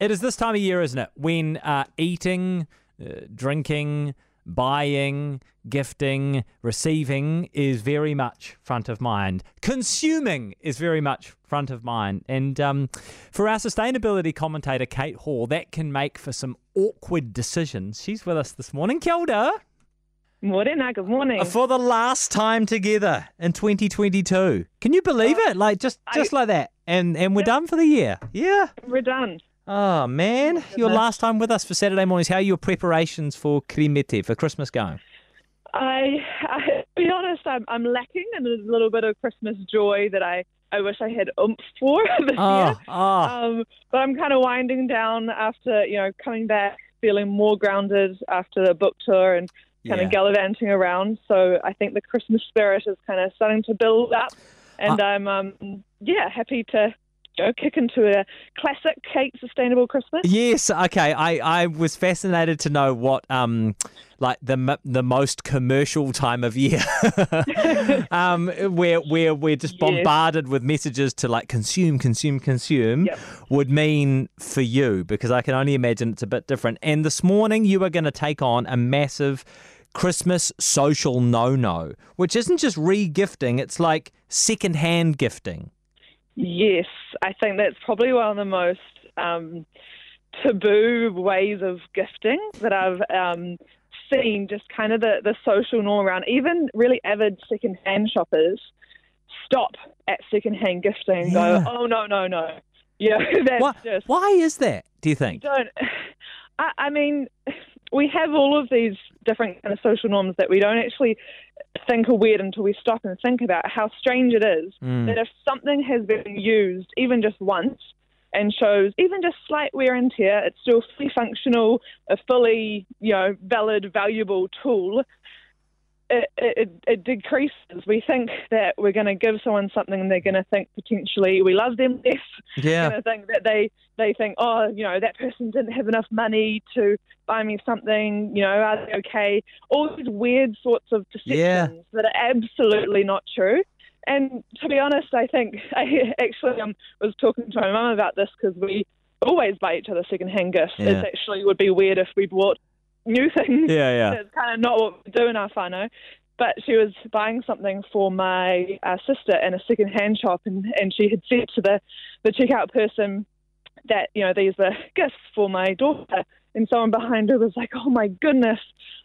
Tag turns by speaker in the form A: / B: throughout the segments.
A: It is this time of year, isn't it? When uh, eating, uh, drinking, buying, gifting, receiving is very much front of mind. Consuming is very much front of mind. And um, for our sustainability commentator, Kate Hall, that can make for some awkward decisions. She's with us this morning. Kia ora.
B: Morena, good morning.
A: For the last time together in 2022. Can you believe it? Like just just like that. And and we're done for the year. Yeah.
B: We're done.
A: Oh man, your last time with us for Saturday mornings. How are your preparations for Kirimete for Christmas going?
B: I, I to be honest, I'm, I'm lacking in a little bit of Christmas joy that I, I wish I had oomph for this
A: Oh,
B: year.
A: oh,
B: Um, but I'm kind of winding down after you know coming back, feeling more grounded after the book tour and kind
A: Yeah.
B: of gallivanting around. So I think the Christmas spirit is kind of starting to build up, and I'm um, yeah happy to go kick into a classic Kate sustainable Christmas.
A: yes. Okay, I, I was fascinated to know what um like the the most commercial time of year, um where where we're just
B: Yes.
A: bombarded with messages to like consume, consume, consume
B: Yep.
A: would mean for you because I can only imagine it's a bit different. And this morning you are going to take on a massive. Christmas social no no, which isn't just re gifting, it's like second hand gifting.
B: Yes, I think that's probably one of the most um, taboo ways of gifting that I've um, seen. Just kind of the, the social norm around. Even really avid second-hand shoppers stop at second-hand gifting and
A: Yeah.
B: go, "Oh no, no, no." Yeah, that's
A: Why,
B: just
A: why is that, do you think?
B: don't. I, I mean, we have all of these different kind of social norms that we don't actually think are weird until we stop and think about how strange it is
A: Mm.
B: that if something has been used even just once and shows even just slight wear and tear, it's still fully functional, a fully you know valid, valuable tool. It, it, it decreases. We think that we're going to give someone something and they're going to think potentially we love them less
A: Yeah.
B: kind of thing that they they think, oh, you know, that person didn't have enough money to buy me something. You know, are they okay? All these weird sorts of perceptions
A: Yeah.
B: that are absolutely not true. And to be honest, I think I actually um, was talking to my mum about this because we always buy each other second-hand gifts.
A: Yeah.
B: It actually would be weird if we bought new things
A: Yeah, yeah.
B: that's kind of not what we do in our whānau. But she was buying something for my uh, sister in a second-hand shop, and, and she had said to the, the checkout person that, you know, these are gifts for my daughter. And someone behind her was like, oh my goodness,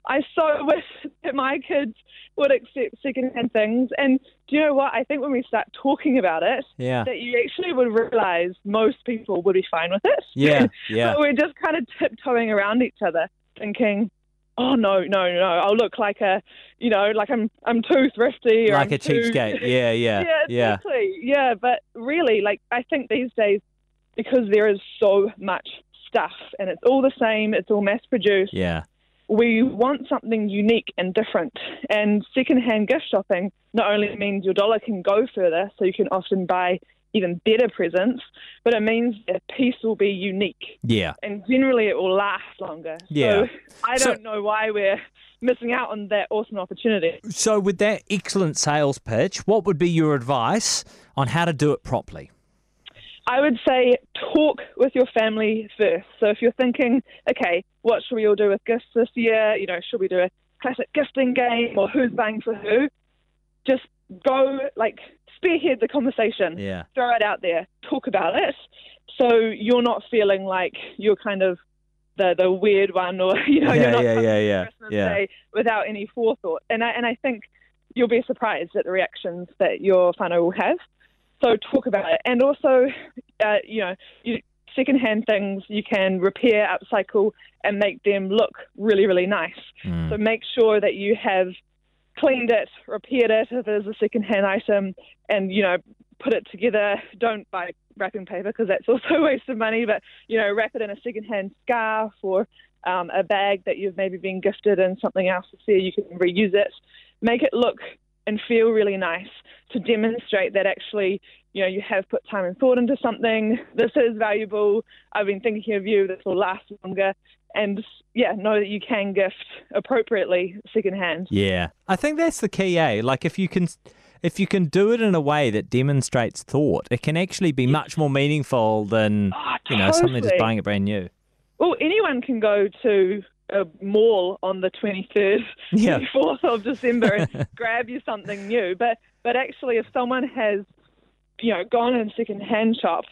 B: I so wish that my kids would accept second-hand things. And do you know what? I think when we start talking about it,
A: Yeah.
B: that you actually would realize most people would be fine with it.
A: Yeah, yeah.
B: But we're just kind of tiptoeing around each other, thinking, "Oh no, no, no! I'll look like a, you know, like I'm I'm too thrifty or
A: Like
B: I'm
A: a
B: too-
A: cheapskate. Yeah, yeah,
B: yeah,
A: yeah.
B: exactly. Yeah, but really, like I think these days, because there is so much stuff and it's all the same, it's all mass produced.
A: Yeah.
B: We want something unique and different. And secondhand gift shopping not only means your dollar can go further, so you can often buy even better presents, but it means the piece will be unique
A: Yeah.
B: and generally it will last longer.
A: Yeah.
B: So I don't know why we're missing out on that awesome opportunity.
A: So, with that excellent sales pitch, what would be your advice on how to do it properly?
B: I would say talk with your family first. So if you're thinking, okay, what should we all do with gifts this year? You know, should we do a classic gifting game or who's buying for who? Just go like spearhead the conversation.
A: Yeah.
B: throw it out there, talk about it, so you're not feeling like you're kind of the the weird one, or you know,
A: Yeah,
B: you're not
A: yeah, yeah, yeah,
B: Christmas
A: yeah.
B: Day without any forethought. And I and I think you'll be surprised at the reactions that your whānau will have. So talk about it, and also, uh, you know, you, secondhand things you can repair, upcycle, and make them look really, really nice.
A: Mm.
B: So make sure that you have cleaned it, repaired it if it is a second-hand item, and you know put it together. Don't buy wrapping paper because that's also a waste of money. But you know wrap it in a second-hand scarf or um, a bag that you've maybe been gifted and something else to see you can reuse it. Make it look and feel really nice to demonstrate that actually you know you have put time and thought into something. This is valuable. I've been thinking of you. This will last longer. And yeah, know that you can gift appropriately secondhand.
A: Yeah. I think that's the key, eh? Like, if you can if you can do it in a way that demonstrates thought, it can actually be much more meaningful than
B: Oh,
A: you know something just buying it brand new.
B: Well, anyone can go to a mall on the 23rd,
A: Yeah.
B: 24th of December and grab you something new. But but actually, if someone has, you know, gone in a second-hand shop,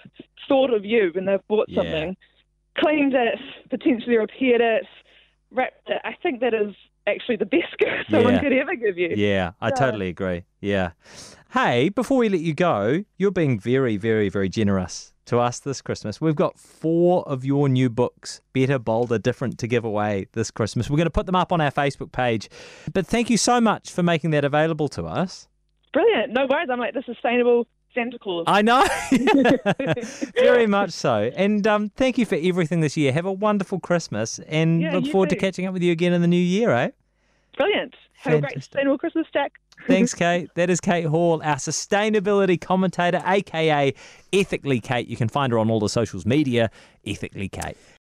B: thought of you when they've bought
A: Yeah.
B: something, cleaned it, potentially repaired it, wrapped it, I think that is actually the best gift someone could ever give you.
A: Yeah, I totally agree. Yeah. Hey, before we let you go, you're being very, very, very generous to us this Christmas. We've got four of your new books, Better, Bolder, Different, to give away this Christmas. We're going to put them up on our Facebook page. But thank you so much for making that available to us.
B: Brilliant. No worries. I'm like the sustainable Santa Claus.
A: I know. very much so. And um, thank you for everything this year. Have a wonderful Christmas and
B: Yeah,
A: look forward to catching up with you again in the new year, eh?
B: Brilliant. Have a great
A: Fantastic.
B: sustainable Christmas stack.
A: Thanks, Kate. That is Kate Hall, our sustainability commentator, aka Ethically Kate. You can find her on all the socials media, Ethically Kate.